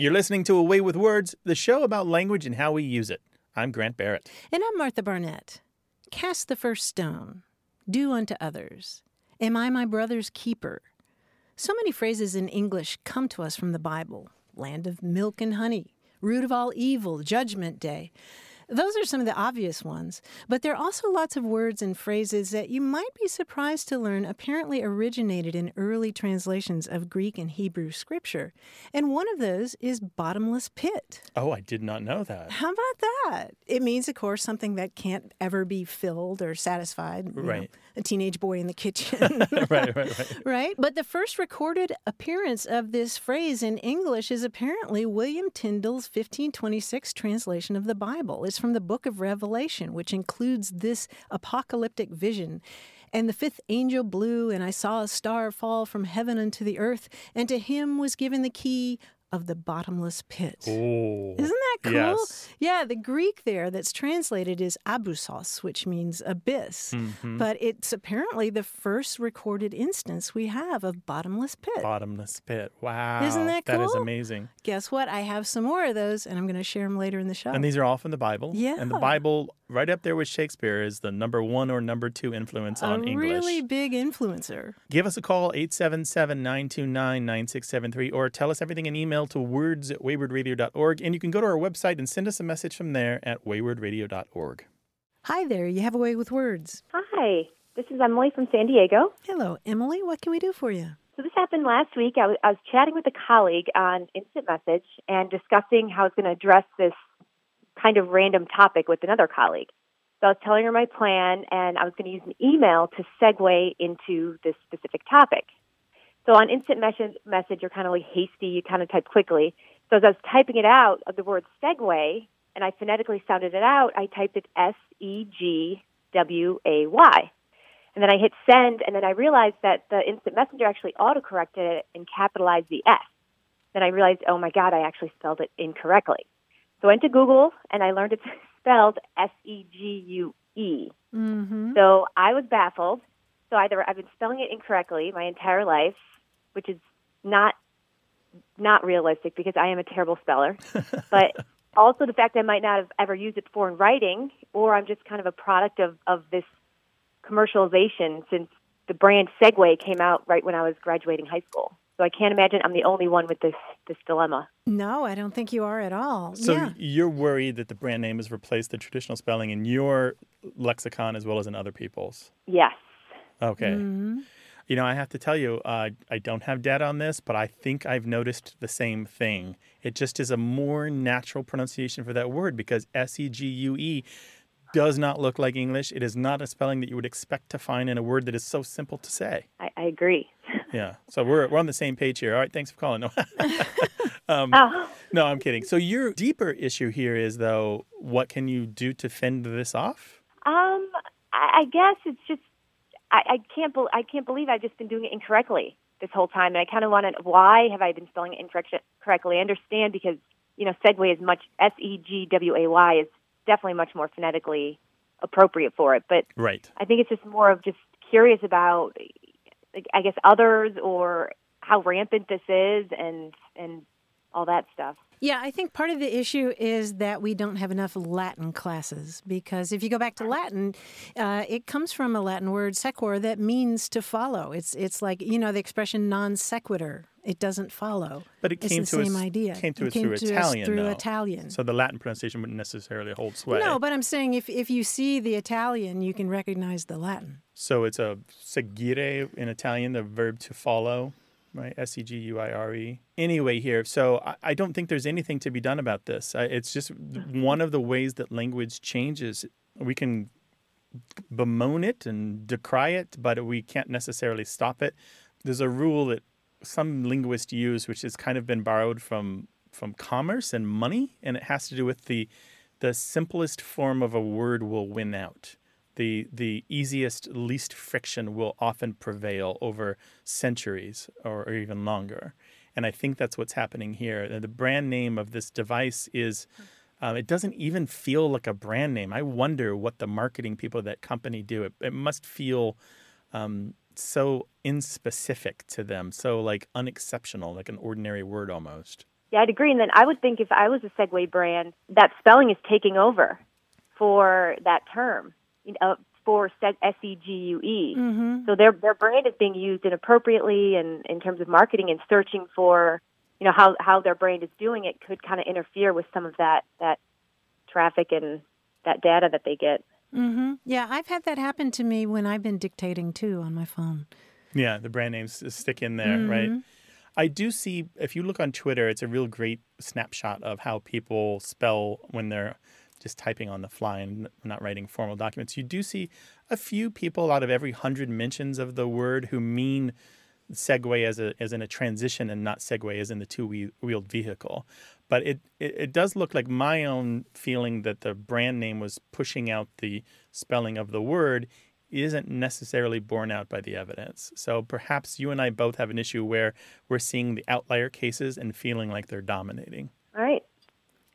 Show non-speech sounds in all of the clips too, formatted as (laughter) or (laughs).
You're listening to A Way with Words, the show about language and how we use it. I'm Grant Barrett. And I'm Martha Barnett. Cast the first stone. Do unto others. Am I my brother's keeper? So many phrases in English come to us from the Bible land of milk and honey, root of all evil, judgment day. Those are some of the obvious ones, but there are also lots of words and phrases that you might be surprised to learn apparently originated in early translations of Greek and Hebrew scripture. And one of those is bottomless pit. Oh, I did not know that. How about that? It means, of course, something that can't ever be filled or satisfied. you know, Right. a teenage boy in the kitchen. (laughs) right, right, right. (laughs) Right? But the first recorded appearance of this phrase in English is apparently William Tyndale's 1526 translation of the Bible. It's from the book of Revelation, which includes this apocalyptic vision. And the fifth angel blew, and I saw a star fall from heaven unto the earth, and to him was given the key of the bottomless pit. Oh. Isn't that cool? Yes. Yeah, the Greek there that's translated is abyssos, which means abyss. Mhm. But it's apparently the first recorded instance we have of bottomless pit. Bottomless pit. Wow. Isn't that cool? That is amazing. Guess what? I have some more of those, and I'm going to share them later in the show. And these are all from the Bible. Yeah. And the Bible, right up there with Shakespeare, is the number one or number two influence a on English. really big influencer. Give us a call, 877 929 9673, or tell us everything in email to words at waywordradio.org. And you can go to our website and send us a message from there at waywordradio.org. Hi there, you have a way with words. Hi, this is Emily from San Diego. Hello, Emily. What can we do for you? So this happened last week. I was, I was chatting with a colleague on Instant Message and discussing how I was going to address this kind of random topic with another colleague. So I was telling her my plan, and I was going to use an email to segue into this specific topic. So on Instant Message, message you're kind of like hasty. You kind of type quickly. So as I was typing it out, of the word segue, and I phonetically sounded it out, I typed it S E G W A Y. And then I hit send, and then I realized that the instant messenger actually autocorrected it and capitalized the S. Then I realized, oh my God, I actually spelled it incorrectly. So I went to Google and I learned it's (laughs) spelled S E G U E. Mm-hmm. So I was baffled. So either I've been spelling it incorrectly my entire life, which is not not realistic because I am a terrible speller, (laughs) but also the fact I might not have ever used it before in writing, or I'm just kind of a product of, of this commercialization since the brand Segway came out right when I was graduating high school. So I can't imagine I'm the only one with this this dilemma. No, I don't think you are at all. So yeah. you're worried that the brand name has replaced the traditional spelling in your lexicon as well as in other people's. Yes. Okay. Mhm. You know, I have to tell you, uh, I don't have data on this, but I think I've noticed the same thing. It just is a more natural pronunciation for that word because S E G U E does not look like English. It is not a spelling that you would expect to find in a word that is so simple to say. I, I agree. (laughs) Yeah. So we're, we're on the same page here. All right. Thanks for calling. No, (laughs) um, Oh, no, I'm kidding. So your deeper issue here is, though, what can you do to fend this off? um, I, I guess it's just I, I can't bel I can't believe I've just been doing it incorrectly this whole time, and I kind of want to. Why have I been spelling it incorrect, correctly? I understand because you know Segway is much S E G W A Y is definitely much more phonetically appropriate for it, but Right. I think it's just more of just curious about, like, I guess, others or how rampant this is and and all that stuff. Yeah, I think part of the issue is that we don't have enough Latin classes because if you go back to Latin, uh, it comes from a Latin word sequor that means to follow. It's it's like you know the expression non sequitur. It doesn't follow. But it It's came the to same us, idea. came to It us came through to us Italian. through though. Italian. So the Latin pronunciation wouldn't necessarily hold sway. No, but I'm saying if if you see the Italian, you can recognize the Latin. So it's a seguire in Italian, the verb to follow, right? S E G U I R E. Anyway, here, so I, I don't think there's anything to be done about this. I, it's just hmm. one of the ways that language changes. We can bemoan it and decry it, but we can't necessarily stop it. There's a rule that some linguists use, which has kind of been borrowed from from commerce and money, and it has to do with the the simplest form of a word will win out the the easiest, least friction will often prevail over centuries or, or even longer. And I think that's what's happening here. The brand name of this device is. Um, it doesn't even feel like a brand name. I wonder what the marketing people of that company do. It, it must feel um, so inspecific to them, so like unexceptional, like an ordinary word almost. Yeah, I'd agree. And then I would think if I was a Segway brand, that spelling is taking over for that term, you know, for S E G U E. Mm-hmm. So their their brand is being used inappropriately, and in terms of marketing and searching for, you know, how how their brand is doing it could kind of interfere with some of that that traffic and that data that they get. Mm-hmm. Yeah, I've had that happen to me when I've been dictating too on my phone. Yeah, the brand names stick in there, right? Mhm. I do see if you look on Twitter, it's a real great snapshot of how people spell when they're just typing on the fly and not writing formal documents. You do see a few people out of every hundred mentions of the word who mean Segway as a as in a transition and not Segway as in the two wheeled vehicle. But it, it it does look like my own feeling that the brand name was pushing out the spelling of the word isn't necessarily borne out by the evidence. So perhaps you and I both have an issue where we're seeing the outlier cases and feeling like they're dominating. All right.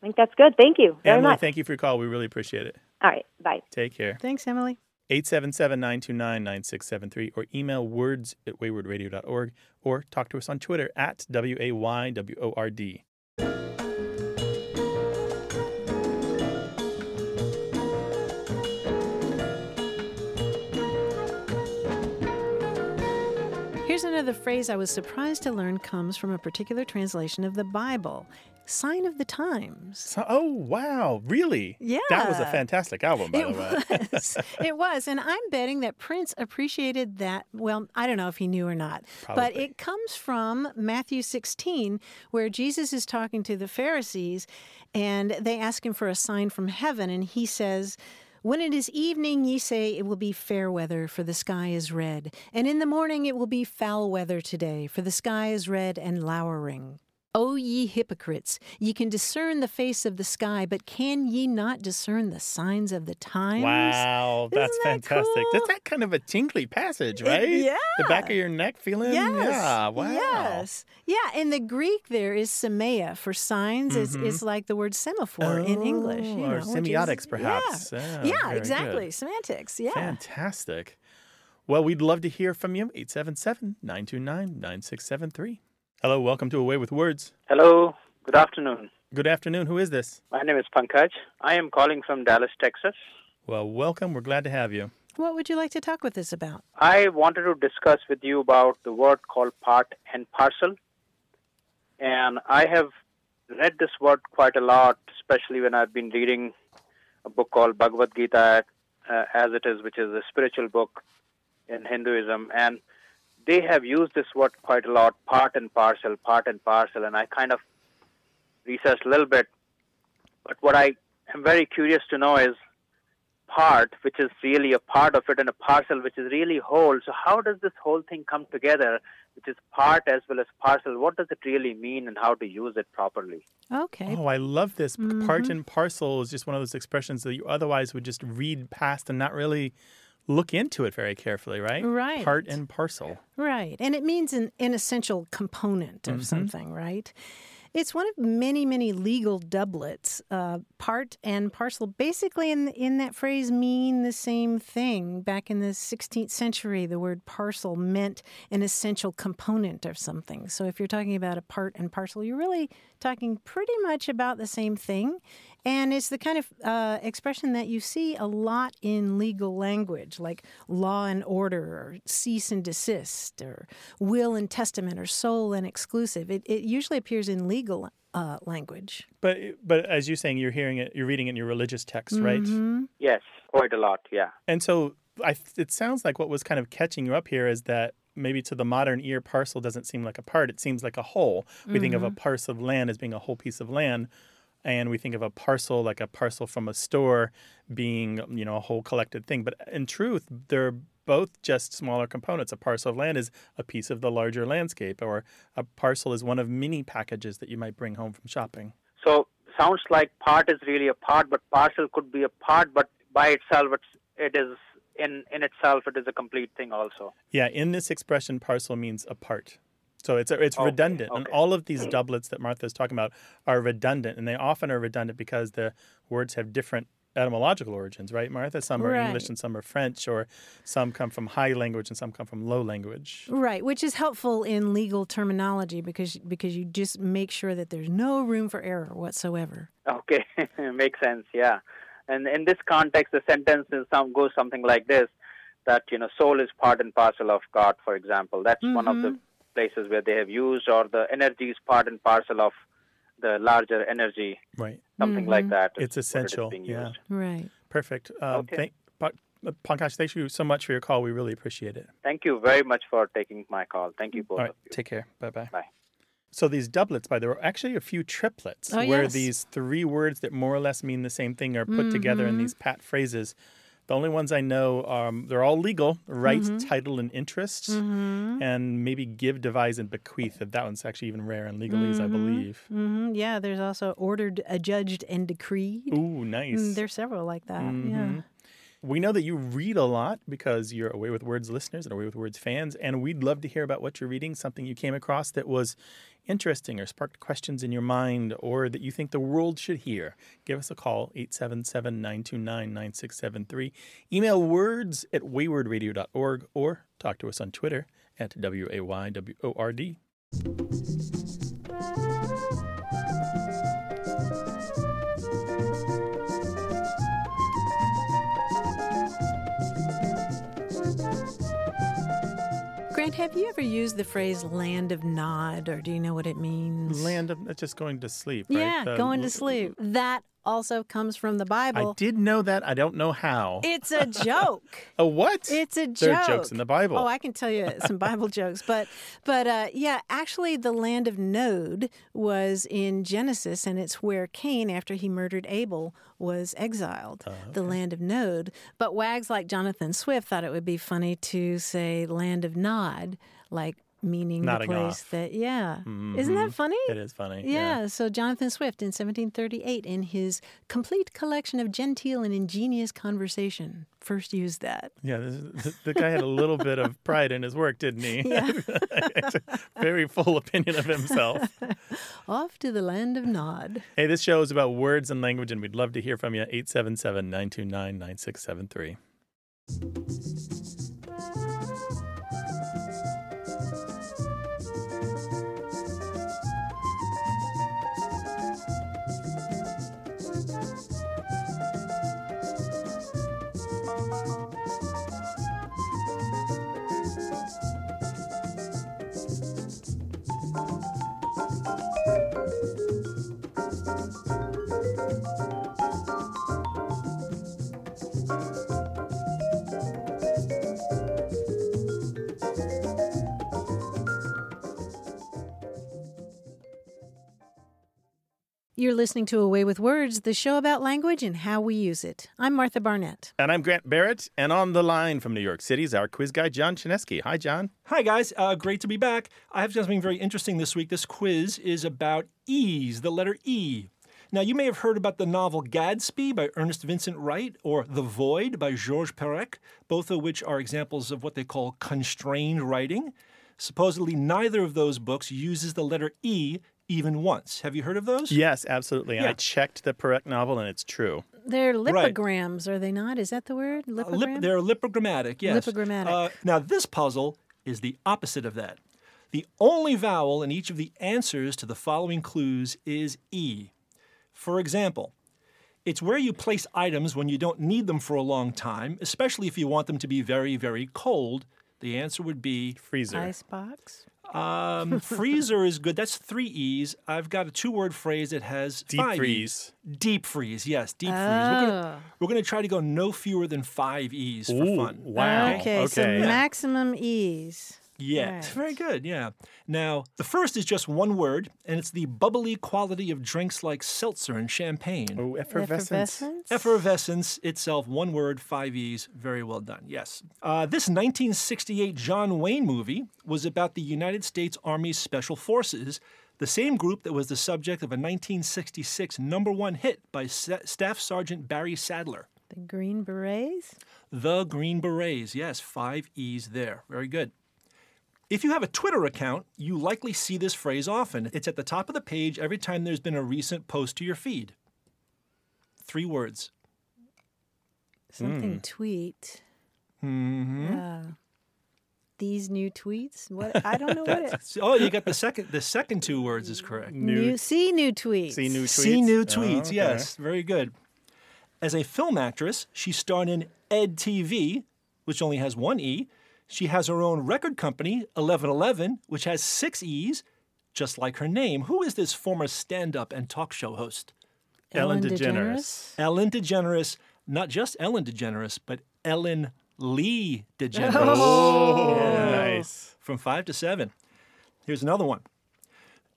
I think that's good. Thank you very Emily, much. thank you for your call. We really appreciate it. All right. Bye. Take care. Thanks, Emily. 877-929-9673 or email words at waywordradio.org or talk to us on Twitter at W-A-Y-W-O-R-D. Here's another phrase I was surprised to learn comes from a particular translation of the Bible Sign of the Times. So, oh, wow. Really? Yeah. That was a fantastic album, by it the way. was. (laughs) it was. And I'm betting that Prince appreciated that. Well, I don't know if he knew or not. Probably. But it comes from Matthew 16, where Jesus is talking to the Pharisees and they ask him for a sign from heaven. And he says, when it is evening, ye say it will be fair weather, for the sky is red. And in the morning it will be foul weather today, for the sky is red and lowering. O ye hypocrites, ye can discern the face of the sky, but can ye not discern the signs of the times? Wow, that's Isn't that fantastic. cool? That's that kind of a tinkly passage, It- right? yeah. The back of your neck feeling? Yes. Yeah, wow. Yes. Yeah. In the Greek, there is semea for signs. It's, it's like the word semaphore in English. You Mm-hmm. Oh, or know, is- semiotics, perhaps. Yeah. Yeah, Yeah, exactly. good. Semantics. Yeah. Fantastic. Well, we'd love to hear from you. 877 929 9673. Hello, welcome to A Way with Words. Hello, good afternoon. Good afternoon. Who is this? My name is Pankaj. I am calling from Dallas, Texas. Well, welcome. We're glad to have you. What would you like to talk with us about? I wanted to discuss with you about the word called part and parcel. And I have read this word quite a lot, especially when I've been reading a book called Bhagavad Gita uh, as it is, which is a spiritual book in Hinduism. And they have used this word quite a lot part and parcel, part and parcel. And I kind of researched a little bit. But what I am very curious to know is part, which is really a part of it, and a parcel, which is really whole. So, how does this whole thing come together, which is part as well as parcel? What does it really mean, and how to use it properly? Okay. Oh, I love this. Part Mhm. and parcel is just one of those expressions that you otherwise would just read past and not really look into it very carefully, right? Right. Part and parcel. Right. And it means an, an essential component of something, right? It's one of many, many legal doublets. Uh, part and parcel basically in, in that phrase mean the same thing. Back in the 16th century, the word parcel meant an essential component of something. So if you're talking about a part and parcel, you're really talking pretty much about the same thing. And it's the kind of uh, expression that you see a lot in legal language, like law and order, or cease and desist, or will and testament, or sole and exclusive. It, it usually appears in legal uh, language. But but as you're saying, you're hearing it, you're reading it in your religious text, right? Mhm. Yes, quite a lot, yeah. And so I, it sounds like what was kind of catching you up here is that maybe to the modern ear, parcel doesn't seem like a part. It seems like a whole. We think of a parcel of land as being a whole piece of land. And we think of a parcel like a parcel from a store being, you know, a whole collected thing. But in truth, they're both just smaller components. A parcel of land is a piece of the larger landscape, or a parcel is one of many packages that you might bring home from shopping. So, sounds like part is really a part, but parcel could be a part, but by itself, it's, it is in, in itself, it is a complete thing also. Yeah, in this expression, parcel means a part. So it's it's oh, Okay, redundant, and all of these mm. doublets that Martha's talking about are redundant, and they often are redundant because the words have different etymological origins, right, Martha? Some are Right. English and some are French, or some come from high language and some come from low language. Right, which is helpful in legal terminology because because you just make sure that there's no room for error whatsoever. Okay, (laughs) makes sense. Yeah, and in this context, the sentence is some goes something like this: that you know, soul is part and parcel of God. For example, that's one of the mm-hmm. Places where they have used, or the energy is part and parcel of the larger energy, Right. something like that. is It's what it is essential. being Yeah. used. Right. Perfect. Um, Okay. thank, Pankaj, thank you so much for your call. We really appreciate it. Thank you very much for taking my call. Thank you both All right. of you. Take care. Bye bye. Bye. So these doublets, by the way, are actually a few triplets Oh, where yes. these three words that more or less mean the same thing are put together Mm-hmm. in these pat phrases. The only ones I know, um, they're all legal: right, Mm-hmm. title, and interest, and maybe give, devise, and bequeath. That one's actually even rare in legalese, I believe. hmm Yeah, there's also ordered, adjudged, and decreed. Ooh, nice. Mm, There's several like that. Mm-hmm. Yeah. We know that you read a lot because you're A Way with Words listeners and A Way with Words fans, and we'd love to hear about what you're reading, something you came across that was interesting or sparked questions in your mind or that you think the world should hear. Give us a call, 877 929 9673. Email words at waywordradio.org or talk to us on Twitter at W A Y W O R D. have you ever used the phrase land of Nod, or do you know what it means? Land of that's just going to sleep, right? Yeah, The- going to sleep. That also comes from the Bible. I did know that. I don't know how. It's a (laughs) joke. A what? It's a joke. There are jokes in the Bible. Oh, I can tell you (laughs) some Bible jokes, but but uh, yeah, actually, the land of Nod was in Genesis, and it's where Cain, after he murdered Abel, was exiled. Oh, The land of Nod. But wags like Jonathan Swift thought it would be funny to say land of Nod, like meaning Nodding the place off. Mm-hmm. that yeah. Isn't that funny? It is funny. Yeah, so Jonathan Swift in 1738, in his complete collection of genteel and ingenious conversation, first used that. Yeah, this the guy had a little bit of (laughs) pride in his work, didn't he? Yeah. (laughs) Very full opinion of himself. (laughs) Off to the land of Nod. hey, this show is about words and language, and we'd love to hear from you. 877 929 9673. You're listening to A Way with Words, the show about language and how we use it. I'm Martha Barnett. And I'm Grant Barrett, and on the line from New York City is our quiz guy, John Chaneski. Hi, John. Hi, guys. Uh, great to be back. I have something very interesting this week. This quiz is about E's, the letter E. Now, you may have heard about the novel Gadsby by Ernest Vincent Wright or The Void by Georges Perec, both of which are examples of what they call constrained writing. Supposedly, neither of those books uses the letter E even once. Have you heard of those? Yes, absolutely. Yeah. I checked the Perec novel, and it's true. They're Right. lipograms, are they not? Is that the word? Uh, Lipogram? lip, they're lipogrammatic, yes. Lipogrammatic. Uh, now, this puzzle is the opposite of that. The only vowel in each of the answers to the following clues is E. For example, it's where you place items when you don't need them for a long time, especially if you want them to be very, very cold. The answer would be Freezer. Icebox. um, freezer is good. That's three E's. I've got a two word phrase that has Deep five freeze. E's. Deep freeze, yes, deep freeze. We're Oh. gonna, we're gonna try to go no fewer than five E's for fun. wow. Okay, so Okay. maximum ease. Yeah, Right. very good. Yeah. Now, the first is just one word, and it's the bubbly quality of drinks like seltzer and champagne. Oh, effervescence. Effervescence? Effervescence itself, one word, five E's. Very well done. Yes. Uh, this 1968 John Wayne movie was about the United States Army's Special Forces, the same group that was the subject of a 1966 number one hit by Sa- Staff Sergeant Barry Sadler. The Green Berets? The Green Berets. Yes, five E's there. Very good. If you have a Twitter account, you likely see this phrase often. It's at the top of the page every time there's been a recent post to your feed. Three words. Something tweet. Mm-hmm. Uh, these new tweets. What I don't know (laughs) what it. Oh, you got the second. The second two words is correct. New see new tweets. See new tweets. See new Oh, tweets. okay. Yes, very good. As a film actress, she starred in Ed TV, which only has one E. She has her own record company, 1111, which has six E's, just like her name. Who is this former stand up and talk show host? Ellen DeGeneres. Ellen DeGeneres, not just Ellen DeGeneres, but Ellen Lee DeGeneres. Oh, oh, Yeah. nice. From five to seven. Here's another one.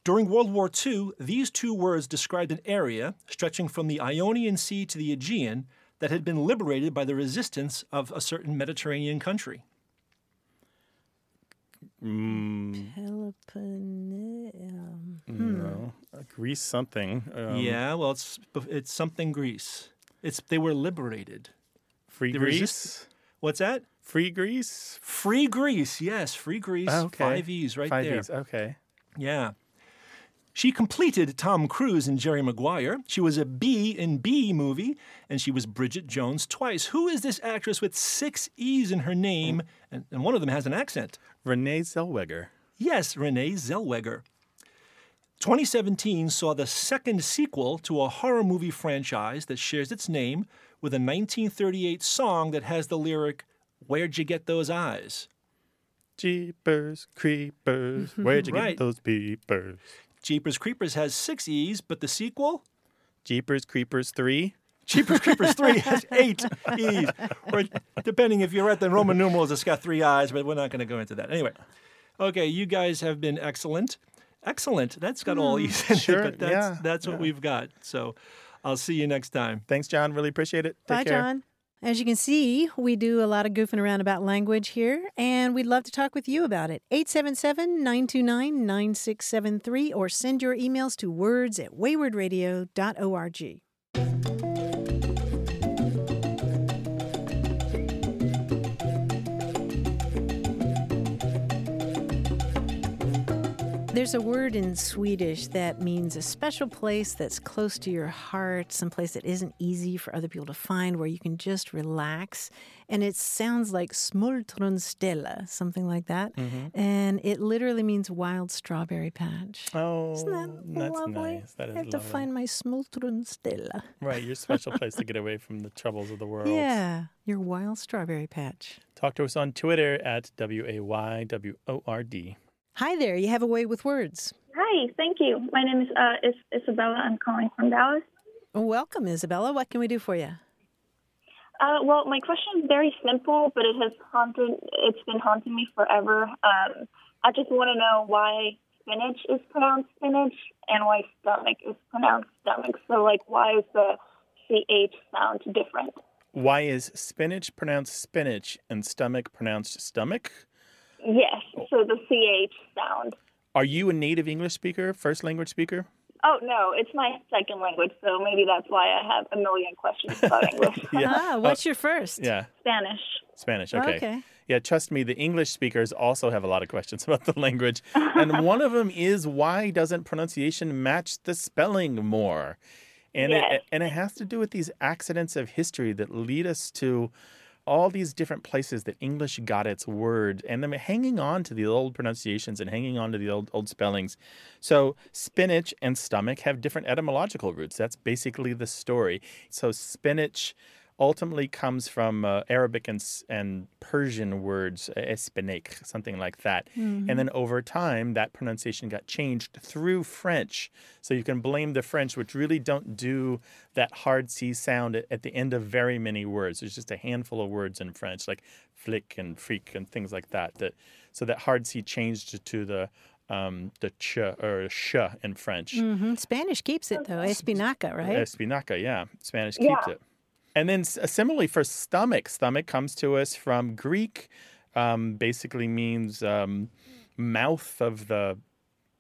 During World War II, these two words described an area stretching from the Ionian Sea to the Aegean that had been liberated by the resistance of a certain Mediterranean country. Mm, Peloponnese. um, No, Uh, Greece something. Um, yeah, well, it's it's something Greece. It's they were liberated. Free the Greece. resist- What's that? Free Greece. Free Greece. Yes, free Greece. Oh, okay. Five E's right Five there. E's. Okay. Yeah. She completed Tom Cruise and Jerry Maguire. She was a B in B movie, and she was Bridget Jones twice. Who is this actress with six E's in her name? And, and one of them has an accent. Renee Zellweger. Yes, Renee Zellweger. 2017 saw the second sequel to a horror movie franchise that shares its name with a 1938 song that has the lyric, Where'd You Get Those Eyes? Jeepers creepers. Where'd you Right. get those peepers? Jeepers Creepers has six E's, but the sequel, Jeepers Creepers three. Jeepers Creepers 3 (laughs) has eight E's. Or depending if you're at the Roman numerals, it's got three I's, but we're not going to go into that. Anyway, okay, you guys have been excellent. Excellent. That's got all hmm, E's in sure, it, but that's, yeah, that's what yeah. we've got. So I'll see you next time. Thanks, John. Really appreciate it. Take Bye, care. John. As you can see, we do a lot of goofing around about language here, and we'd love to talk with you about it. 877 929 9673 or send your emails to words at waywordradio.org. There's a word in Swedish that means a special place that's close to your heart, someplace that isn't easy for other people to find, where you can just relax. And it sounds like smultronställe, something like that. Mm-hmm. And it literally means wild strawberry patch. Oh, Isn't that that's lovely? nice. That is I have to find my smultronställe. Right, your special place to get away from the troubles of the world. (laughs) Yeah, your wild strawberry patch. Talk to us on Twitter at W A Y W O R D. Hi there, you have a way with words. Hi, thank you. My name is uh, is Isabella. I'm calling from Dallas. Welcome, Isabella. What can we do for you? Uh, well, my question is very simple, but it has haunted. It's been haunting me forever. Um, I just want to know why spinach is pronounced spinach and why stomach is pronounced stomach. So, like, why is the ch sound different? Why is spinach pronounced spinach and stomach pronounced stomach? Yes. So the ch sound. Are you a native English speaker, first language speaker? Oh no, it's my second language, so maybe that's why I have a million questions about (laughs) English. Ah, what's your first? Yeah, Spanish. Spanish. Okay. Okay. Yeah, trust me, the English speakers also have a lot of questions (laughs) about the language. And one of them is why doesn't pronunciation match the spelling more? And Yes. it and it has to do with these accidents of history that lead us to all these different places that English got its word and them hanging on to the old pronunciations and hanging on to the old old spellings. So spinach and stomach have different etymological roots. That's basically the story. So spinach ultimately comes from uh, Arabic and, and Persian words, uh, something like that. And then over time, that pronunciation got changed through French. So you can blame the French, which really don't do that hard C sound at, at the end of very many words. There's just a handful of words in French, like flick and freak and things like that. That so that hard C changed to, to the um, the ch or sh in French. hmm Spanish keeps it though. Espinaca, right? Espinaca, yeah. Spanish keeps Yeah. it. And then similarly for stomach, stomach comes to us from Greek, um, basically means um, mouth of the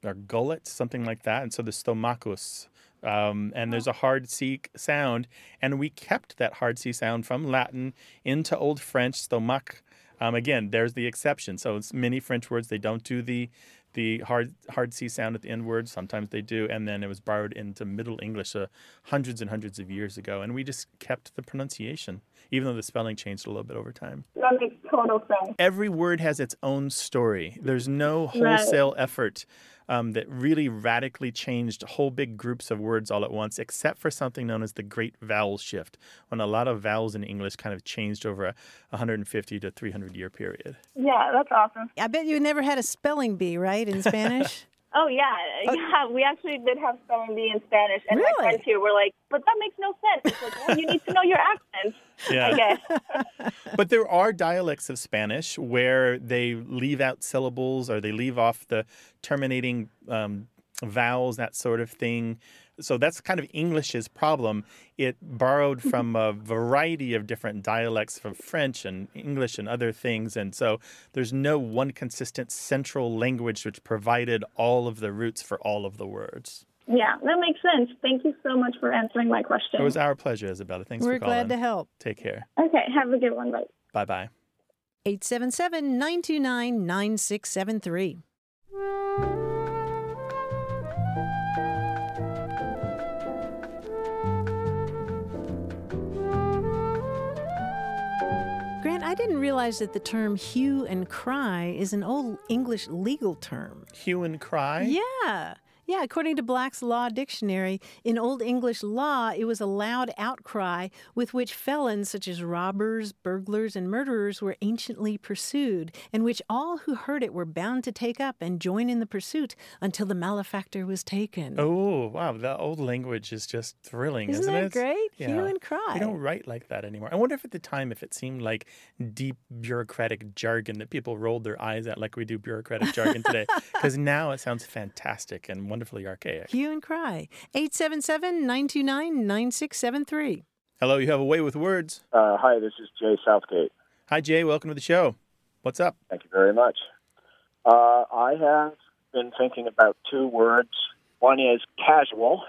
or gullet, something like that. And so the stomachus. Um, and there's a hard C sound, and we kept that hard C sound from Latin into Old French, stomach. Um, again, there's the exception. So it's many French words they don't do the the hard hard C sound at the end word. Sometimes they do, and then it was borrowed into Middle English uh, hundreds and hundreds of years ago, and we just kept the pronunciation, even though the spelling changed a little bit over time. That makes total sense. Every word has its own story. There's no Right. wholesale effort um, that really radically changed whole big groups of words all at once, except for something known as the Great Vowel Shift, when a lot of vowels in English kind of changed over a 150 to 300 year period. Yeah, that's awesome. I bet you never had a spelling bee, right, in Spanish? (laughs) Oh yeah, yeah. We actually did have spelling bee in Spanish, and Really? my friends here were like, "But that makes no sense." It's like, well, you need to know your accent, Yeah. I guess. (laughs) But there are dialects of Spanish where they leave out syllables or they leave off the terminating um, vowels, that sort of thing. So that's kind of English's problem. It borrowed (laughs) from a variety of different dialects from French and English and other things. And so there's no one consistent central language which provided all of the roots for all of the words. Yeah, that makes sense. Thank you so much for answering my question. It was our pleasure, Isabella. Thanks We're for calling. glad to help. Take care. okay, have a good one. Bye. Bye bye. 877 929 9673. I didn't realize that the term hue and cry is an old English legal term. Hue and cry. Yeah. Yeah, according to Black's Law Dictionary, in Old English law, it was a loud outcry with which felons such as robbers, burglars, and murderers were anciently pursued, and which all who heard it were bound to take up and join in the pursuit until the malefactor was taken. Oh, wow. The old language is just thrilling, Isn't isn't, that it? great? Hue and cry. We don't write like that anymore. I wonder if at the time if it seemed like deep bureaucratic jargon that people rolled their eyes at like we do bureaucratic jargon today. (laughs) Because now it sounds fantastic and wonderfully archaic. Hue and cry. 877 929 9673. Hello, you have a way with words. Uh, hi, this is Jay Southgate. Hi, Jay. Welcome to the show. What's up? Thank you very much. Uh, I have been thinking about two words. One is casual,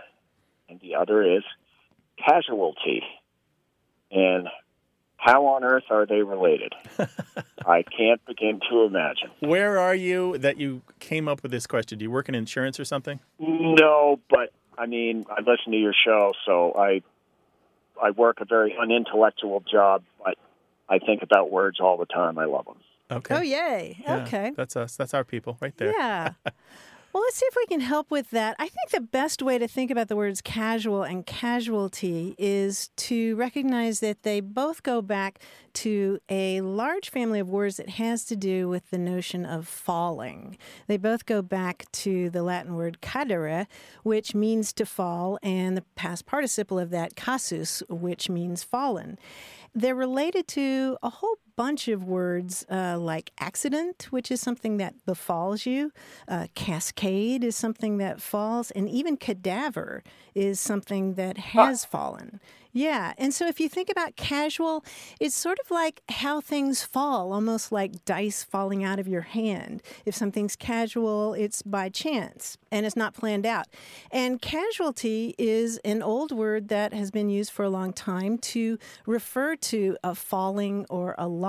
and the other is casualty. And how on earth are they related? (laughs) I can't begin to imagine. Where are you that you came up with this question? Do you work in insurance or something? No, but I mean, I listen to your show, so I I work a very unintellectual job, but I think about words all the time. I love them. Okay. Oh, yay. Yeah, Okay. That's us. That's our people right there. Yeah. (laughs) Well, let's see if we can help with that. I think the best way to think about the words casual and casualty is to recognize that they both go back to a large family of words that has to do with the notion of falling. They both go back to the Latin word cadere, which means to fall, and the past participle of that casus, which means fallen. They're related to a whole bunch of words uh, like accident, which is something that befalls you, uh, cascade is something that falls, and even cadaver is something that has fallen. Yeah. And so if you think about casual, it's sort of like how things fall, almost like dice falling out of your hand. If something's casual, it's by chance and it's not planned out. And casualty is an old word that has been used for a long time to refer to a falling or a loss,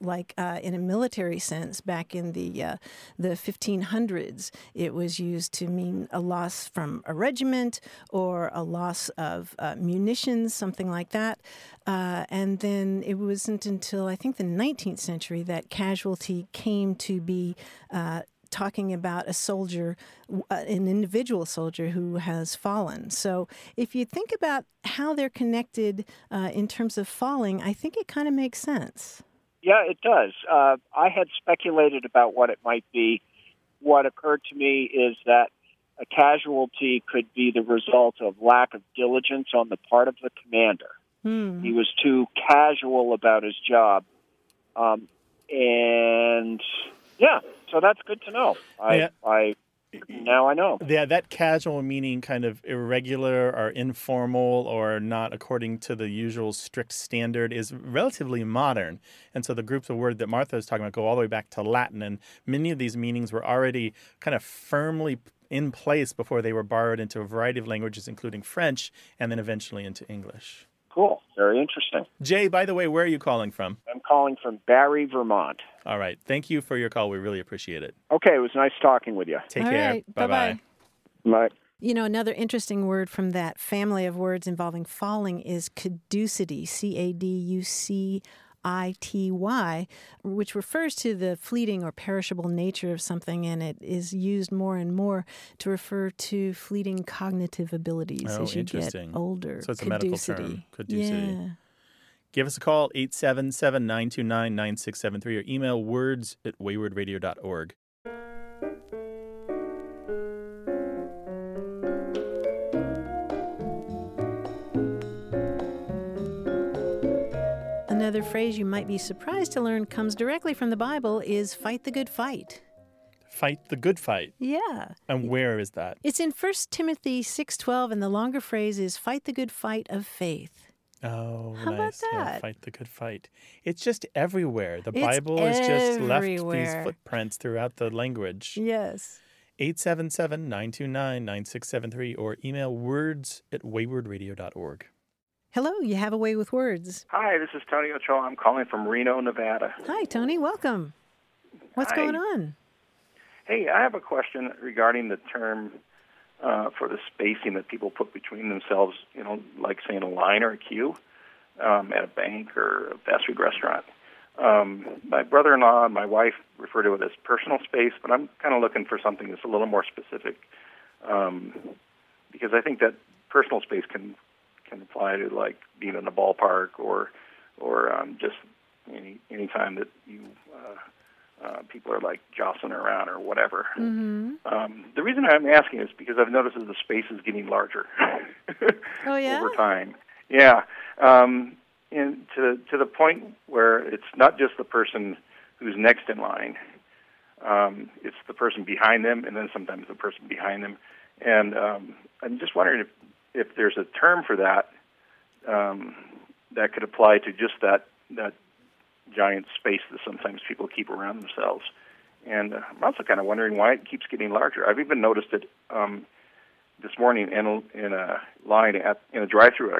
like uh, in a military sense back in the, uh, the 1500s. It was used to mean a loss from a regiment or a loss of uh, munitions, something like that. Uh, and then it wasn't until I think the 19th century that casualty came to be. Uh, talking about a soldier, uh, an individual soldier who has fallen. So if you think about how they're connected uh, in terms of falling, I think it kind of makes sense. Yeah, it does. Uh, I had speculated about what it might be. What occurred to me is that a casualty could be the result of lack of diligence on the part of the commander. Hmm. He was too casual about his job. Um, and yeah, so that's good to know. I, Yeah. I now I know. Yeah, that casual meaning kind of irregular or informal or not according to the usual strict standard is relatively modern. And so the groups of word that Martha is talking about go all the way back to Latin. And many of these meanings were already kind of firmly in place before they were borrowed into a variety of languages, including French, and then eventually into English. Cool. Very interesting. Jay, by the way, where are you calling from? I'm calling from Barre, Vermont. All right. Thank you for your call. We really appreciate it. Okay, it was nice talking with you. Take All care. right. Bye Bye-bye. bye. Bye. You know, another interesting word from that family of words involving falling is caducity, C A D U C I T Y, which refers to the fleeting or perishable nature of something, and it is used more and more to refer to fleeting cognitive abilities Oh, as you get older. So it's a medical term, Caducity. caducity. Yeah. Give us a call, 877 929 9673, or email words at waywordradio.org. Another phrase you might be surprised to learn comes directly from the Bible is fight the good fight. Fight the good fight. Yeah. And where is that? It's in 1 Timothy 6:12 and the longer phrase is fight the good fight of faith. Oh, How about nice. Yeah, fight the good fight. It's just everywhere. The It's Bible has just left these footprints throughout the language. Yes. 877 929 9673 or email words at waywordradio.org. Hello, you have a way with words. Hi, this is Tony Ochoa. I'm calling from Reno, Nevada. Hi, Tony. Welcome. What's Hi. going on? Hey, I have a question regarding the term uh, for the spacing that people put between themselves, you know, like saying a line or a queue um, at a bank or a fast food restaurant. Um, my brother in law and my wife refer to it as personal space, but I'm kind of looking for something that's a little more specific um, because I think that personal space can can apply to like being in a ballpark or or um, just any any time that you uh, uh, people are like jostling around or whatever. Mm-hmm. Um, the reason I'm asking is because I've noticed that the space is getting larger (laughs) Oh (laughs) yeah. over time. Yeah, um, and to to the point where it's not just the person who's next in line; um, it's the person behind them, and then sometimes the person behind them. And um, I'm just wondering if if there's a term for that um, that could apply to just that that giant space that sometimes people keep around themselves. And uh, I'm also kind of wondering why it keeps getting larger. I've even noticed it um, this morning in a, in a line at in a drive-through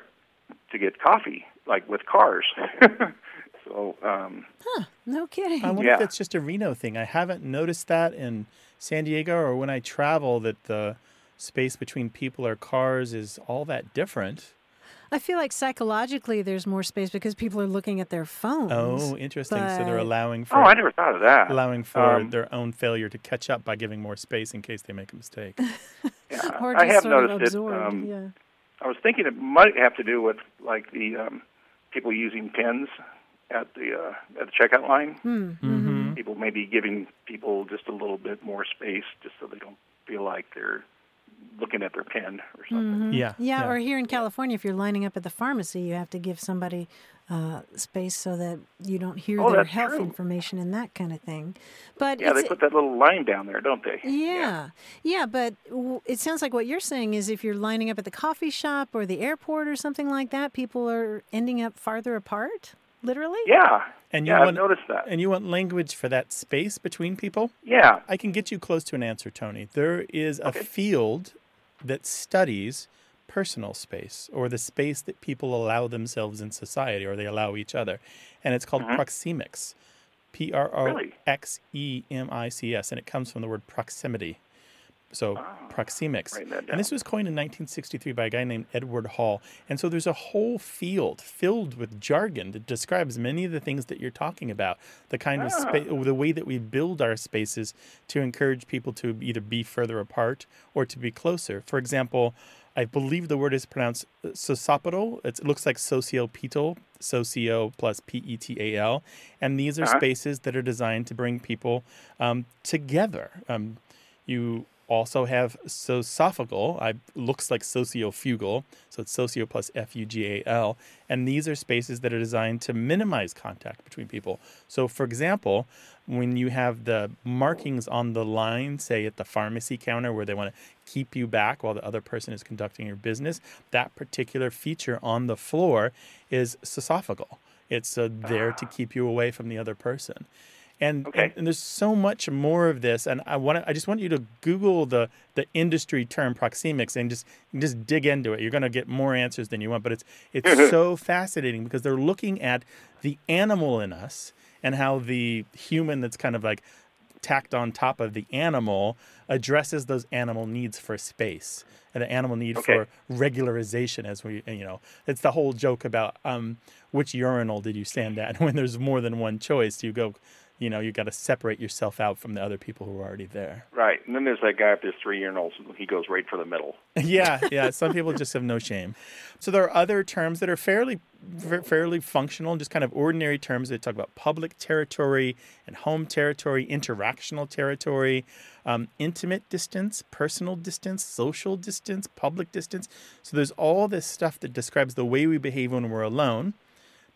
to get coffee, like with cars. (laughs) so um, huh? No kidding. I wonder Yeah. if that's just a Reno thing. I haven't noticed that in San Diego or when I travel that the space between people or cars is all that different. I feel like psychologically there's more space because people are looking at their phones. Oh, interesting. so they're allowing for oh, I never thought of that. allowing for Um, their own failure to catch up by giving more space in case they make a mistake. (laughs) yeah, (laughs) Or I just have sort noticed it. absorbed. Um, yeah. I was thinking it might have to do with like the um, people using pens at the uh, at the checkout line. Hmm. mm-hmm. People maybe giving people just a little bit more space, just so they don't feel like they're looking at their pen or something. Yeah, Mm-hmm. Yeah, yeah. or here in California, if you're lining up at the pharmacy, you have to give somebody uh, space so that you don't hear Oh, their health true. information and that kind of thing. But Yeah, they put that little line down there, don't they? yeah, yeah, but w- it sounds like what you're saying is if you're lining up at the coffee shop or the airport or something like that, people are ending up farther apart, literally. Yeah. And you yeah, want I've noticed that. and you want language for that space between people? Yeah. I can get you close to an answer, Tony. There is a field that studies personal space or the space that people allow themselves in society or they allow each other. And it's called mm-hmm. proxemics. P R O X E M I C S. And it comes from the word proximity. So proxemics. And this was coined in 1963 by a guy named Edward Hall. And so there's a whole field filled with jargon that describes many of the things that you're talking about. The kind of space, the way that we build our spaces to encourage people to either be further apart or to be closer. For example, I believe the word is pronounced uh, sociopetal. It looks like sociopetal, socio plus P E T A L. And these are Uh-huh. spaces that are designed to bring people um, together. Um, you also have sociofugal. I looks like sociofugal, so it's socio plus F U G A L, and these are spaces that are designed to minimize contact between people. So, for example, when you have the markings on the line, say at the pharmacy counter, where they want to keep you back while the other person is conducting your business, that particular feature on the floor is sociofugal. It's uh, there to keep you away from the other person. And, and and there's so much more of this, and I want I just want you to Google the the industry term proxemics and just just dig into it. You're going to get more answers than you want, but it's it's (laughs) so fascinating because they're looking at the animal in us and how the human that's kind of like tacked on top of the animal addresses those animal needs for space and the animal need Okay. for regularization as we you know it's the whole joke about um which urinal did you stand at (laughs) when there's more than one choice you go you know you got to separate yourself out from the other people who are already there Right. And then there's that guy with his three urinals. He goes right for the middle. (laughs) yeah, yeah. Some people just have no shame. So there are other terms that are fairly, fairly functional, just kind of ordinary terms they talk about public territory and home territory, interactional territory, um, intimate distance, personal distance, social distance, public distance. So there's all this stuff that describes the way we behave when we're alone.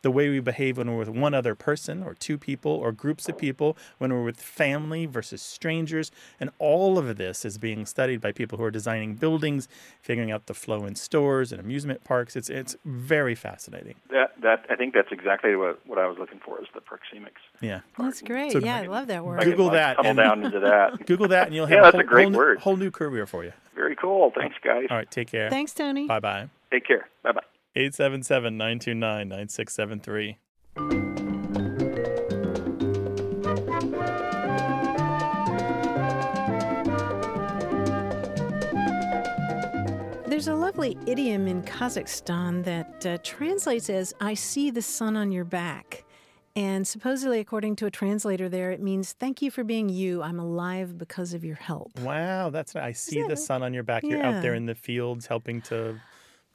The way we behave when we're with one other person or two people or groups of people, when we're with family versus strangers. And all of this is being studied by people who are designing buildings, figuring out the flow in stores and amusement parks. It's, it's very fascinating. That that I think that's exactly what what I was looking for is the proxemics. Yeah. That's great. So- yeah, I love that word. Google that Tunnel and- down into that. (laughs) Google that and you'll Yeah, have that's a a whole, great whole, new, word. whole new career for you. Very cool. Thanks, guys. All right, take care. Thanks, Tony. Bye bye. Take care. Bye bye. 877 929 9673. There's a lovely idiom in Kazakhstan that uh, translates as I see the sun on your back. And supposedly, according to a translator there, it means thank you for being you. I'm alive because of your help. Wow, that's I see the sun on your back. You're out there in the fields helping to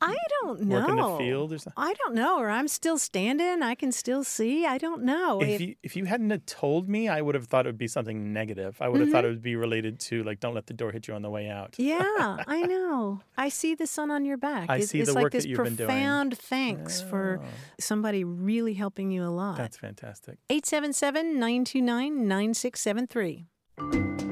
I don't know. work in the field or something. I don't know. Or I'm still standing. I can still see. I don't know. If It- you if you hadn't have told me, I would have thought it would be something negative. I would have Mm-hmm. thought it would be related to like don't let the door hit you on the way out. yeah, (laughs) I know. I see the sun on your back. I it's, see it's the like work that this you've been doing. profound thanks for Oh. somebody really helping you a lot. That's fantastic. 877 929 9673.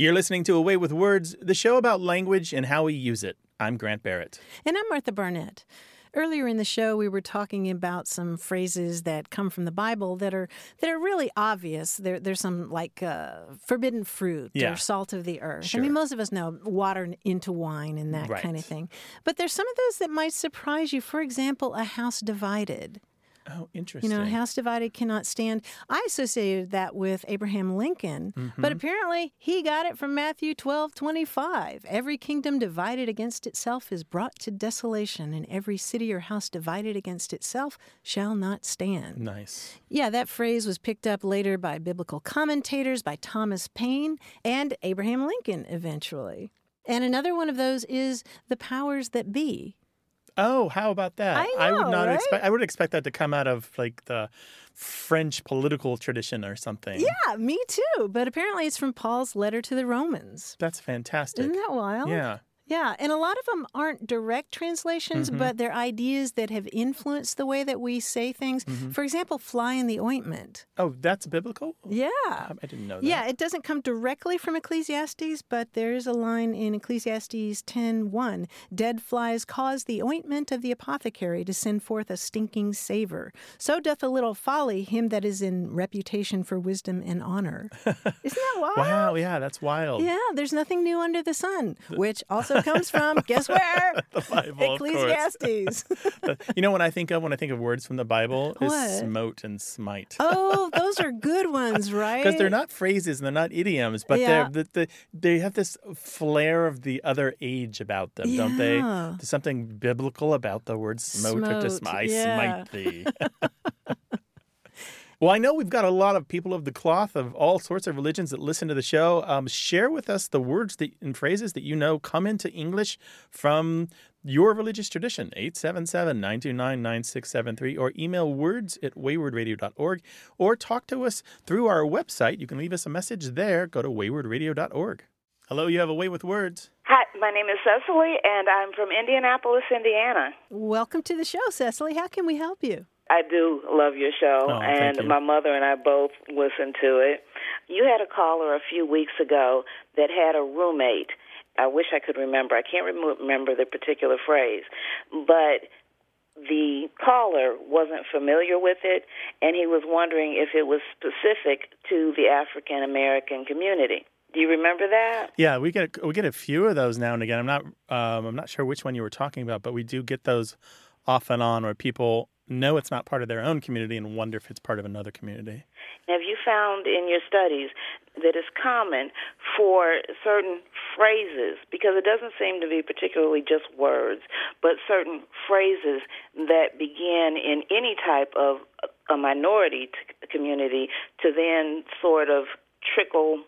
You're listening to A Way with Words, the show about language and how we use it. I'm Grant Barrett. And I'm Martha Barnett. Earlier in the show, we were talking about some phrases that come from the Bible that are that are really obvious. There, there's some like uh, forbidden fruit Yeah. or salt of the earth. I mean, most of us know water into wine and that kind of thing. But there's some of those that might surprise you. For example, a house divided. Oh, interesting. You know, house divided cannot stand. I associated that with Abraham Lincoln, Mm-hmm. but apparently he got it from Matthew 12 25. Every kingdom divided against itself is brought to desolation, and every city or house divided against itself shall not stand. nice. Yeah, that phrase was picked up later by biblical commentators, by Thomas Paine, and Abraham Lincoln eventually. And another one of those is the powers that be. Oh, how about that? I would not right? expect. I would expect that to come out of like the French political tradition or something. Yeah, me too. But apparently it's from Paul's letter to the Romans. That's fantastic. Isn't that wild? Yeah. Yeah, and a lot of them aren't direct translations, Mm-hmm. but they're ideas that have influenced the way that we say things. Mm-hmm. For example, fly in the ointment. Oh, that's biblical? Yeah. I didn't know that. Yeah, it doesn't come directly from Ecclesiastes, but there is a line in Ecclesiastes 10:1, dead flies cause the ointment of the apothecary to send forth a stinking savor. So doth a little folly him that is in reputation for wisdom and honor. (laughs) Isn't that wild? Wow, yeah, that's wild. Yeah, there's nothing new under the sun, which also comes from guess (laughs) where? The Bible, of course. (laughs) Ecclesiastes. You know what I think of when I think of words from the Bible is What? smote and smite. oh, (laughs) those are good ones, right? Because they're not phrases and they're not idioms, but Yeah. they're the, the, they have this flair of the other age about them, don't they? There's something biblical about the word smote, or to Smote, smite, yeah. smite thee. Well, I know we've got a lot of people of the cloth of all sorts of religions that listen to the show. Um, share with us the words that, and phrases that you know come into English from your religious tradition. 877-929-9673 or email words at waywordradio.org or talk to us through our website. You can leave us a message there. Go to waywordradio.org. Hello, you have a way with words. Hi, my name is Cecily, and I'm from Indianapolis, Indiana. Welcome to the show, Cecily. How can we help you? I do love your show, Oh, and you. my mother and I both listen to it. You had a caller a few weeks ago that had a roommate. I wish I could remember. I can't remember the particular phrase, but the caller wasn't familiar with it, and he was wondering if it was specific to the African American community. Do you remember that? Yeah, we get we get a few of those now and again. I'm not um, I'm not sure which one you were talking about, but we do get those off and on where people know it's not part of their own community and wonder if it's part of another community. Have you found in your studies that it's common for certain phrases, because it doesn't seem to be particularly just words, but certain phrases that begin in any type of a minority t- community to then sort of trickle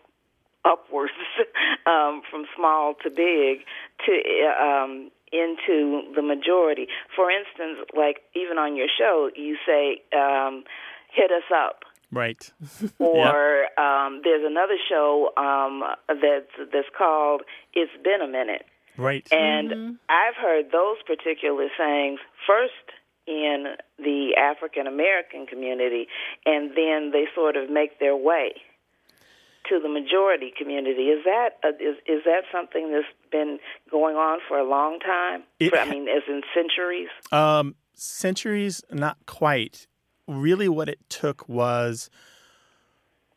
upwards (laughs) um, from small to big to um, into the majority. For instance, like even on your show, you say, um, "Hit us up." Right. (laughs) or yep. um, there's another show um, that's that's called "It's Been a Minute." Right. And Mm-hmm. I've heard those particular sayings first in the African American community, and then they sort of make their way to the majority community. Is that uh, is is that something that's been going on for a long time? It, for, I mean, as in centuries. Um, centuries, not quite. Really, what it took was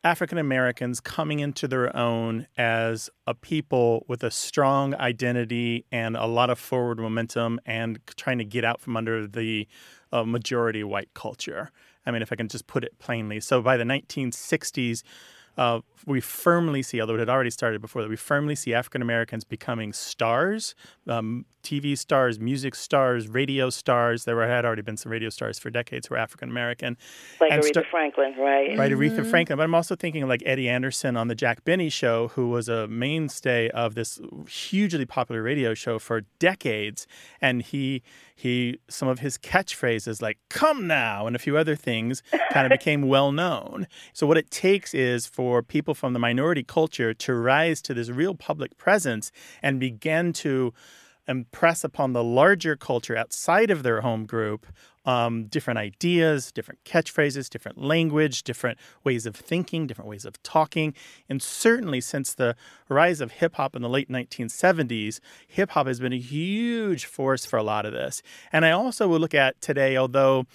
African Americans coming into their own as a people with a strong identity and a lot of forward momentum, and trying to get out from under the uh, majority white culture. I mean, if I can just put it plainly. So by the 1960s. Uh, we firmly see, although it had already started before that, we firmly see African Americans becoming stars, um, TV stars, music stars, radio stars. There were, had already been some radio stars for decades who were African American. Like and Aretha st- Franklin, right? Right, Aretha mm-hmm. Franklin. But I'm also thinking like Eddie Anderson on the Jack Benny show, who was a mainstay of this hugely popular radio show for decades. And he, he, some of his catchphrases like "Come now" and a few other things kind of (laughs) became well known. So what it takes is for people from the minority culture to rise to this real public presence and begin to impress upon the larger culture outside of their home group um, different ideas, different catchphrases, different language, different ways of thinking, different ways of talking. And certainly since the rise of hip hop in the late 1970s, hip hop has been a huge force for a lot of this. And I also will look at today, although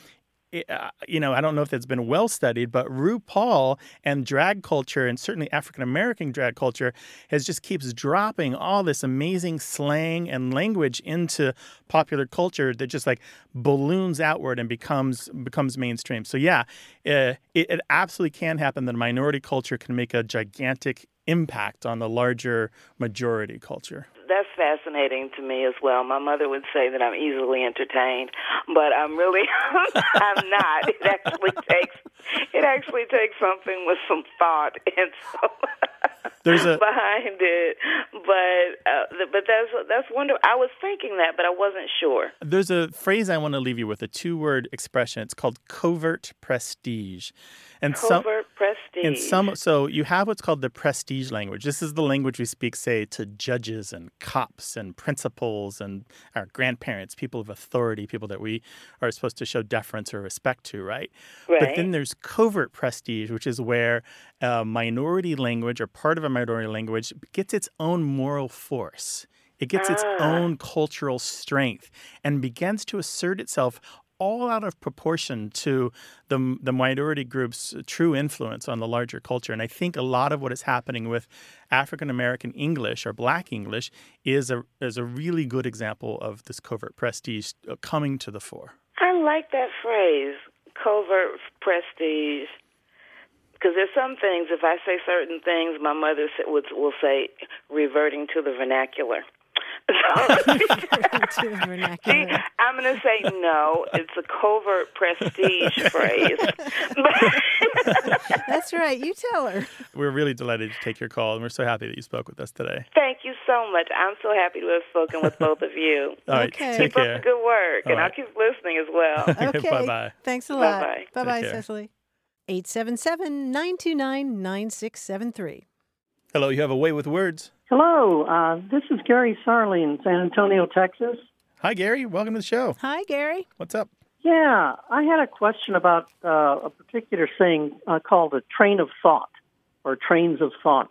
you know, I don't know if it's been well studied, but RuPaul and drag culture, and certainly African American drag culture, has just keeps dropping all this amazing slang and language into popular culture that just like balloons outward and becomes becomes mainstream. So yeah, uh, it, it absolutely can happen that a minority culture can make a gigantic impact on the larger majority culture that's fascinating to me as well. My mother would say that I'm easily entertained, but I'm really (laughs) I'm not. It actually takes it actually takes something with some thought (laughs) and so there's a behind it. But uh, but that's that's wonderful. I was thinking that, but I wasn't sure. There's a phrase I want to leave you with, a two-word expression. It's called covert prestige. And covert some, prestige. And some, so you have what's called the prestige language. This is the language we speak, say, to judges and cops and principals and our grandparents, people of authority, people that we are supposed to show deference or respect to, right? Right. But then there's covert prestige, which is where a minority language or part of a minority language gets its own moral force. It gets its Ah. own cultural strength and begins to assert itself all out of proportion to the, the minority group's true influence on the larger culture. And I think a lot of what is happening with African American English or Black English is a, is a really good example of this covert prestige uh, coming to the fore. I like that phrase, covert prestige. Because there's some things, if I say certain things, my mother will say, reverting to the vernacular. To the vernacular. See, I'm going to say no. It's a covert prestige phrase. That's right. You tell her. We're really delighted to take your call, and we're so happy that you spoke with us today. Thank you so much. I'm so happy to have spoken with both of you. (laughs) All right, Okay. take Keep up care. the good work, All and I'll keep listening as well. (laughs) Okay. Bye-bye. Thanks a lot. Bye-bye. Bye bye, Cecily. 877 929 9673. Hello, you have a way with words. Hello, uh, this is Gary Sarley in San Antonio, Texas. Hi, Gary. Welcome to the show. Hi, Gary. What's up? Yeah, I had a question about uh, a particular saying uh, called a train of thought. or trains of thought.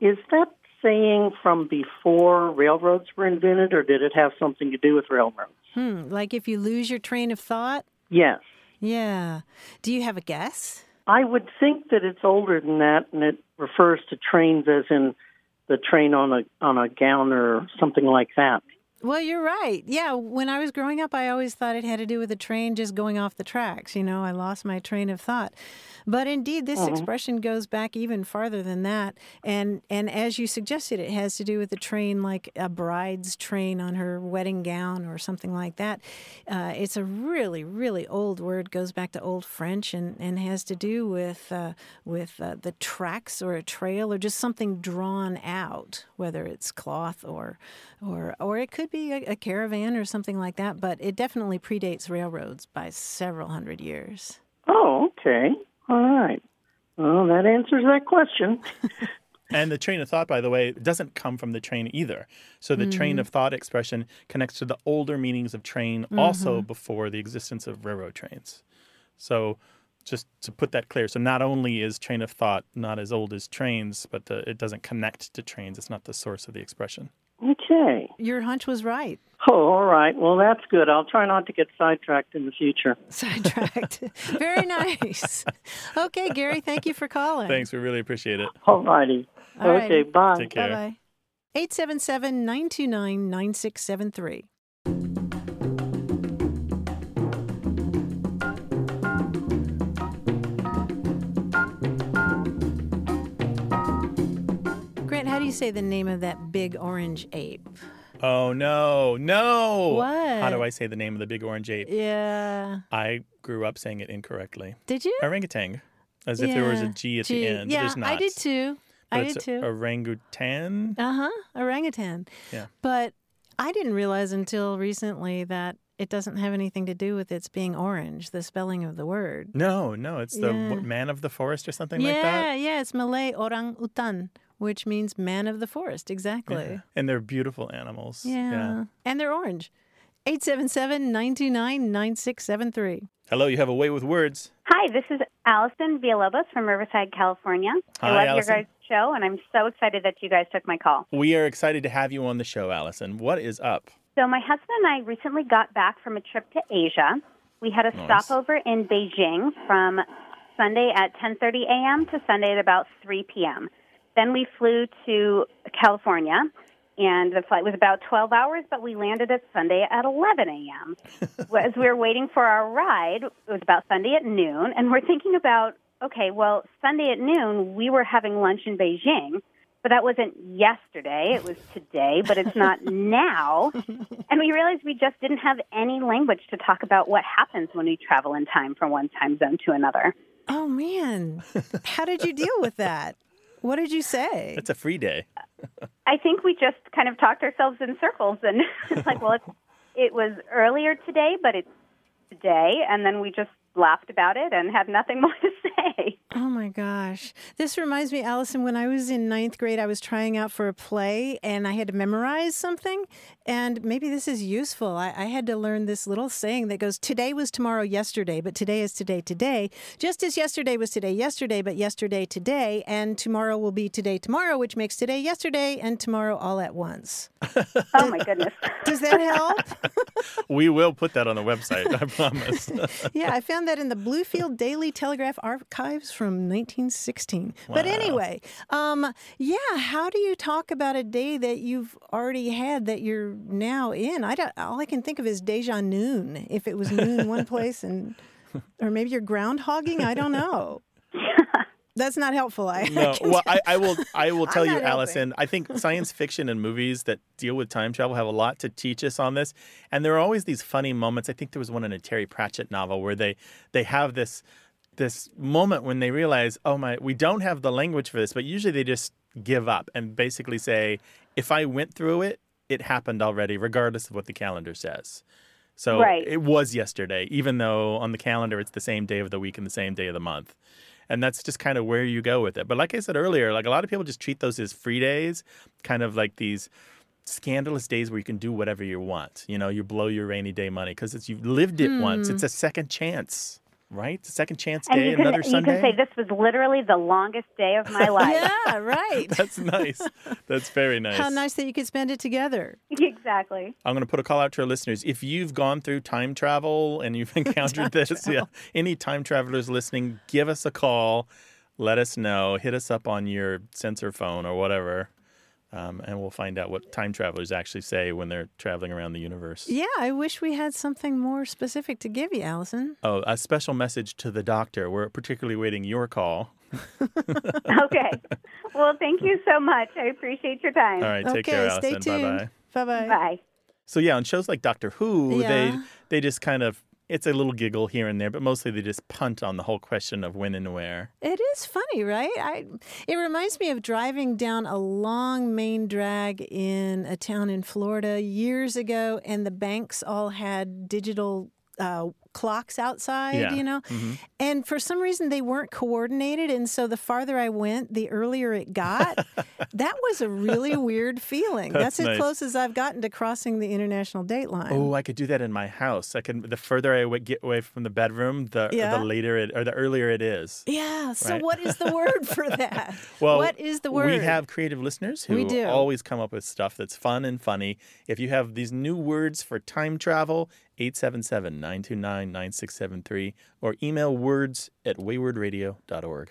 Is that saying from before railroads were invented, or did it have something to do with railroads? Hmm, like if you lose your train of thought? Yes. Yeah. Do you have a guess? I would think that it's older than that, and it refers to trains as in the train on a on a gown or something like that. Well, you're right. Yeah, when I was growing up, I always thought it had to do with a train just going off the tracks. You know, I lost my train of thought. But indeed, this Mhm. expression goes back even farther than that. And and as you suggested, it has to do with a train, like a bride's train on her wedding gown or something like that. Uh, it's a really, really old word. Goes back to Old French and, and has to do with uh, with uh, the tracks or a trail or just something drawn out, whether it's cloth or or or it could be a, a caravan or something like that. But it definitely predates railroads by several hundred years. Oh, okay. All right. Well, that answers that question. (laughs) And the train of thought, by the way, doesn't come from the train either. So the train Mhm. of thought expression connects to the older meanings of train also Mhm. before the existence of railroad trains. So just to put that clear, so not only is train of thought not as old as trains, but the, it doesn't connect to trains. It's not the source of the expression. Okay. Your hunch was right. Oh, all right. Well, that's good. I'll try not to get sidetracked in the future. (laughs) Sidetracked. Very (laughs) nice. Okay, Gary, thank you for calling. Thanks. We really appreciate it. All righty. All right. Okay, bye. Take care. Bye bye. 877 929 9673. Do you say the name of that big orange ape? Oh, no, no. What? How do I say the name of the big orange ape? Yeah. I grew up saying it incorrectly. Did you? Orangutan. As if there was a G at G. the end. Yeah, There's not. I did too. But I did too. Orangutan. Uh huh. Orangutan. Yeah. But I didn't realize until recently that it doesn't have anything to do with its being orange, the spelling of the word. No, no, it's the Yeah. man of the forest or something yeah, like that. Yeah, yeah. It's Malay orang utan, which means man of the forest. Exactly. Yeah. And they're beautiful animals. Yeah. And they're orange. 877 929 9673. Hello, you have a way with words. Hi, this is Allison Villalobos from Riverside, California. I love Allison. your guys' show, and I'm so excited that you guys took my call. We are excited to have you on the show, Allison. What is up? So, my husband and I recently got back from a trip to Asia. We had a Nice. stopover in Beijing from Sunday at 10:30 a.m. to Sunday at about 3 p.m. Then we flew to California, and the flight was about 12 hours, but we landed at Sunday at 11 a.m. (laughs) As we were waiting for our ride, it was about Sunday at noon, and we're thinking about, okay, well, Sunday at noon, we were having lunch in Beijing, but that wasn't yesterday. It was today, but it's not (laughs) now. (laughs) And we realized we just didn't have any language to talk about what happens when we travel in time from one time zone to another. Oh, man. How did you deal with that? What did you say? It's a free day. (laughs) I think we just kind of talked ourselves in circles, and it's (laughs) like, well, it's, it was earlier today, but it's today, and then we just laughed about it and had nothing (laughs) more to say. Oh my gosh. This reminds me, Allison, when I was in ninth grade, I was trying out for a play and I had to memorize something. And maybe this is useful. I, I had to learn this little saying that goes, Today was tomorrow yesterday, but today is today today. Just as yesterday was today yesterday, but yesterday today. And tomorrow will be today tomorrow, which makes today yesterday and tomorrow all at once. (laughs) Oh my goodness. Does that help? (laughs) We will put that on the website, I promise. yeah, I found that in the Bluefield (laughs) Daily Telegraph archives from 1916. But anyway, um, yeah, how do you talk about a day that you've already had that you're now in? I don't, all I can think of is deja noon. If it was noon one (laughs) place and, or maybe you're groundhogging. I don't know. (laughs) That's not helpful. I no, well, I, I will. I will (laughs) tell you. Allison. I think science fiction and movies that deal with time travel have a lot to teach us on this. And there are always these funny moments. I think there was one in a Terry Pratchett novel where they they have this this moment when they realize, oh my, we don't have the language for this. But usually they just give up and basically say, if I went through it, it happened already, regardless of what the calendar says. So Right. it was yesterday, even though on the calendar it's the same day of the week and the same day of the month. And that's just kind of where you go with it. But like I said earlier, like a lot of people just treat those as free days, kind of like these scandalous days where you can do whatever you want. You know, you blow your rainy day money because it's you've lived it once. Hmm. It's a second chance. Right? Second chance And day, you can, another you can say this was literally the longest day of my (laughs) life. Yeah, right. (laughs) That's nice. That's very nice. How nice that you could spend it together. exactly. I'm going to put a call out to our listeners. If you've gone through time travel and you've (laughs) encountered this, yeah, any time travelers listening, give us a call. Let us know. Hit us up on your sensor phone or whatever, um, and we'll find out what time travelers actually say when they're traveling around the universe. Yeah, I wish we had something more specific to give you, Allison. Oh, a special message to the doctor. We're particularly waiting your call. (laughs) Okay. well, thank you so much. I appreciate your time. All right, take okay, care, stay tuned. Bye bye. Bye bye. Bye. So yeah, on shows like Doctor Who, they they just kind of it's a little giggle here and there, but mostly they just punt on the whole question of when and where. It is funny, right? I, it reminds me of driving down a long main drag in a town in Florida years ago, and the banks all had digital uh, clocks outside, Yeah. you know? Mhm. And for some reason, they weren't coordinated. And so the farther I went, the earlier it got. (laughs) that was a really weird feeling. That's That's, as close as I've gotten to crossing the international date line. Oh, I could do that in my house. I can. The further I would get away from the bedroom, the Yeah. the later it or the earlier it is. Yeah. So Right. what is the word for (laughs) that? Well, what is the word? We have creative listeners who We do. always come up with stuff that's fun and funny. If you have these new words for time travel, 877 929 9673 or email words at waywordradio.org.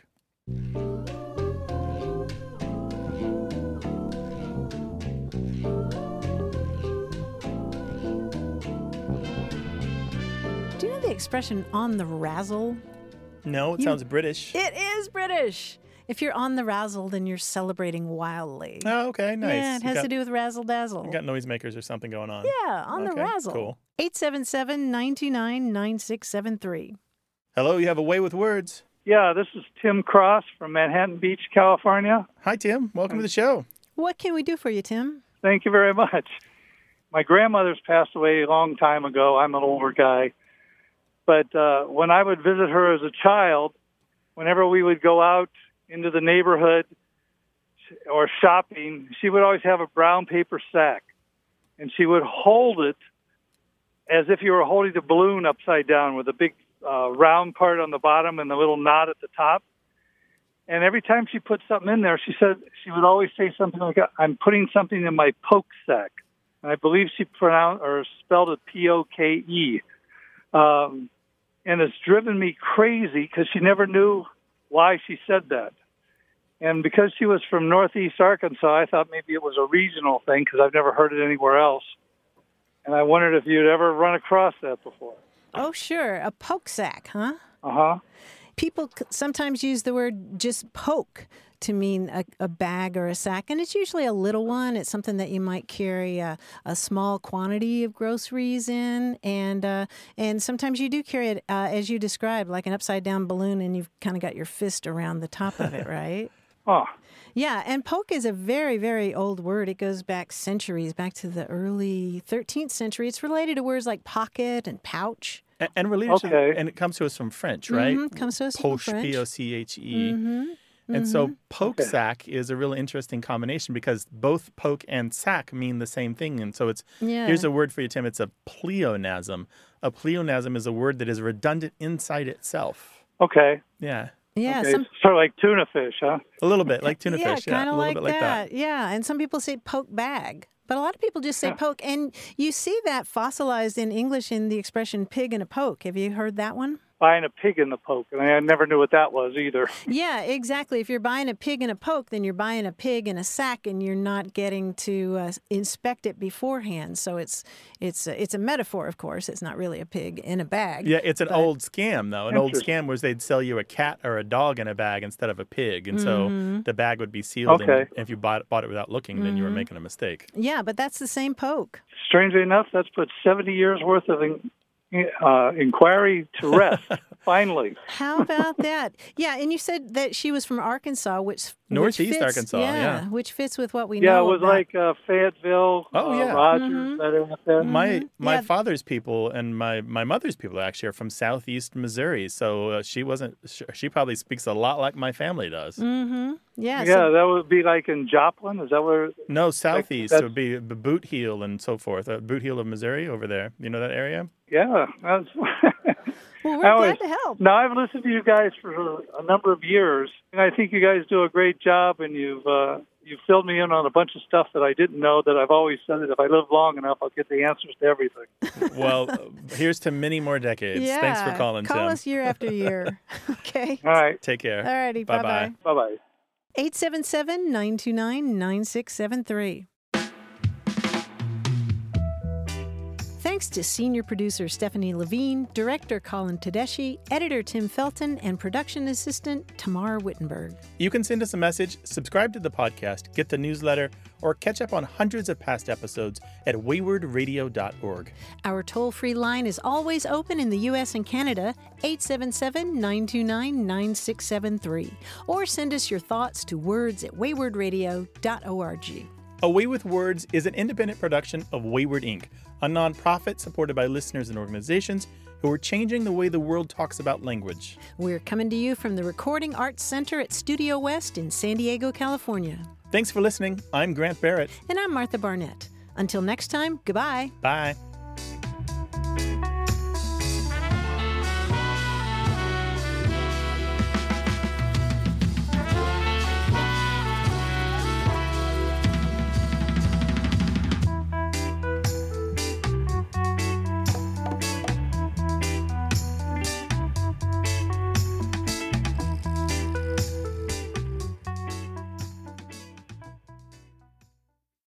Do you know the expression on the razzle? No, it You- sounds British. It is British. If you're on the razzle, then you're celebrating wildly. Oh, okay, nice. Yeah, it has got- to do with razzle dazzle. You got noisemakers or something going on. Yeah, on the razzle. Cool. 877 929 9673. Hello, you have a way with words. Yeah, this is Tim Cross from Manhattan Beach, California. Hi, Tim. Welcome to the show. What can we do for you, Tim? Thank you very much. My grandmother's passed away a long time ago. I'm an older guy. But uh, when I would visit her as a child, whenever we would go out into the neighborhood or shopping, she would always have a brown paper sack. And she would hold it as if you were holding a balloon upside down with a big uh, round part on the bottom and the little knot at the top. And every time she put something in there, she said she would always say something like, "I'm putting something in my poke sack," and I believe she pronounced or spelled it P O K E. Um, and it's driven me crazy because she never knew why she said that. And because she was from Northeast Arkansas, I thought maybe it was a regional thing because I've never heard it anywhere else. And I wondered if you'd ever run across that before. Oh, sure. A poke sack, huh? Uh huh. People sometimes use the word just poke to mean a, a bag or a sack, and it's usually a little one. It's something that you might carry a, a small quantity of groceries in, and uh, and sometimes you do carry it uh, as you described, like an upside down balloon, and you've kind of got your fist around the top of it, (laughs) right? Oh, Yeah, and poke is a very, very old word. It goes back centuries, back to the early 13th century. It's related to words like pocket and pouch. And, and related to, and it comes to us from French, right? Mhm, comes to us from Poche, French. P O C H E. And so mhm. poke sack is a really interesting combination because both poke and sack mean the same thing. And so it's Yeah. here's a word for you, Tim. It's a pleonasm. A pleonasm is a word that is redundant inside itself. okay. Yeah. Yeah, okay. some, sort of like tuna fish, huh? A little bit like tuna yeah, fish. Yeah, kind of like, like that. that. Yeah, and some people say poke bag, but a lot of people just say poke. And you see that fossilized in English in the expression pig in a poke. Have you heard that one? Buying a pig in the poke, and I never knew what that was either. (laughs) Yeah, exactly. If you're buying a pig in a poke, then you're buying a pig in a sack, and you're not getting to uh, inspect it beforehand. So it's it's a, it's a metaphor, of course. It's not really a pig in a bag. Yeah, it's an but- old scam though. An old scam was they'd sell you a cat or a dog in a bag instead of a pig, and so Mhm. the bag would be sealed. Okay. And if you bought bought it without looking, then you were Mhm. making a mistake. Yeah, but that's the same poke. Strangely enough, that's put 70 years worth of in, uh, inquiry to rest. (laughs) Finally, How about that? Yeah, and you said that she was from Arkansas, which which Northeast fits- Arkansas, yeah. which fits with what we yeah, know. Yeah, it was about- like uh, Fayetteville, Oh, uh, yeah. Rogers, Mhm. that area up. My my Yeah. father's people and my my mother's people actually are from southeast Missouri, so uh, she wasn't. She, she probably speaks a lot like my family does. Mm-hmm. Yeah. yeah, so- that would be like in Joplin. Is that where? No, southeast that's- would be the Boot Heel and so forth. Uh, Boot Heel of Missouri over there. You know that area? Yeah, that's, (laughs) Well, we're always, glad to help. Now, I've listened to you guys for a number of years, and I think you guys do a great job, and you've uh, you've filled me in on a bunch of stuff that I didn't know that I've always said that if I live long enough, I'll get the answers to everything. (laughs) well, uh, here's to many more decades. Yeah. Thanks for calling, Call Tim. us year after year. (laughs) (laughs) okay. All right. Take care. All righty. Bye-bye. Bye-bye. 877-929-9673. Thanks to senior producer Stefanie Levine, director Colin Tedeschi, editor Tim Felton, and production assistant Tamar Wittenberg. You can send us a message, subscribe to the podcast, get the newsletter, or catch up on hundreds of past episodes at waywordradio.org. Our toll free line is always open in the U.S. and Canada, 877 929 9673. Or send us your thoughts to words at waywordradio.org. Away with Words is an independent production of Wayword Inc., a nonprofit supported by listeners and organizations who are changing the way the world talks about language. We're coming to you from the Recording Arts Center at Studio West in San Diego, California. Thanks for listening. I'm Grant Barrett. And I'm Martha Barnett. Until next time, goodbye. Bye.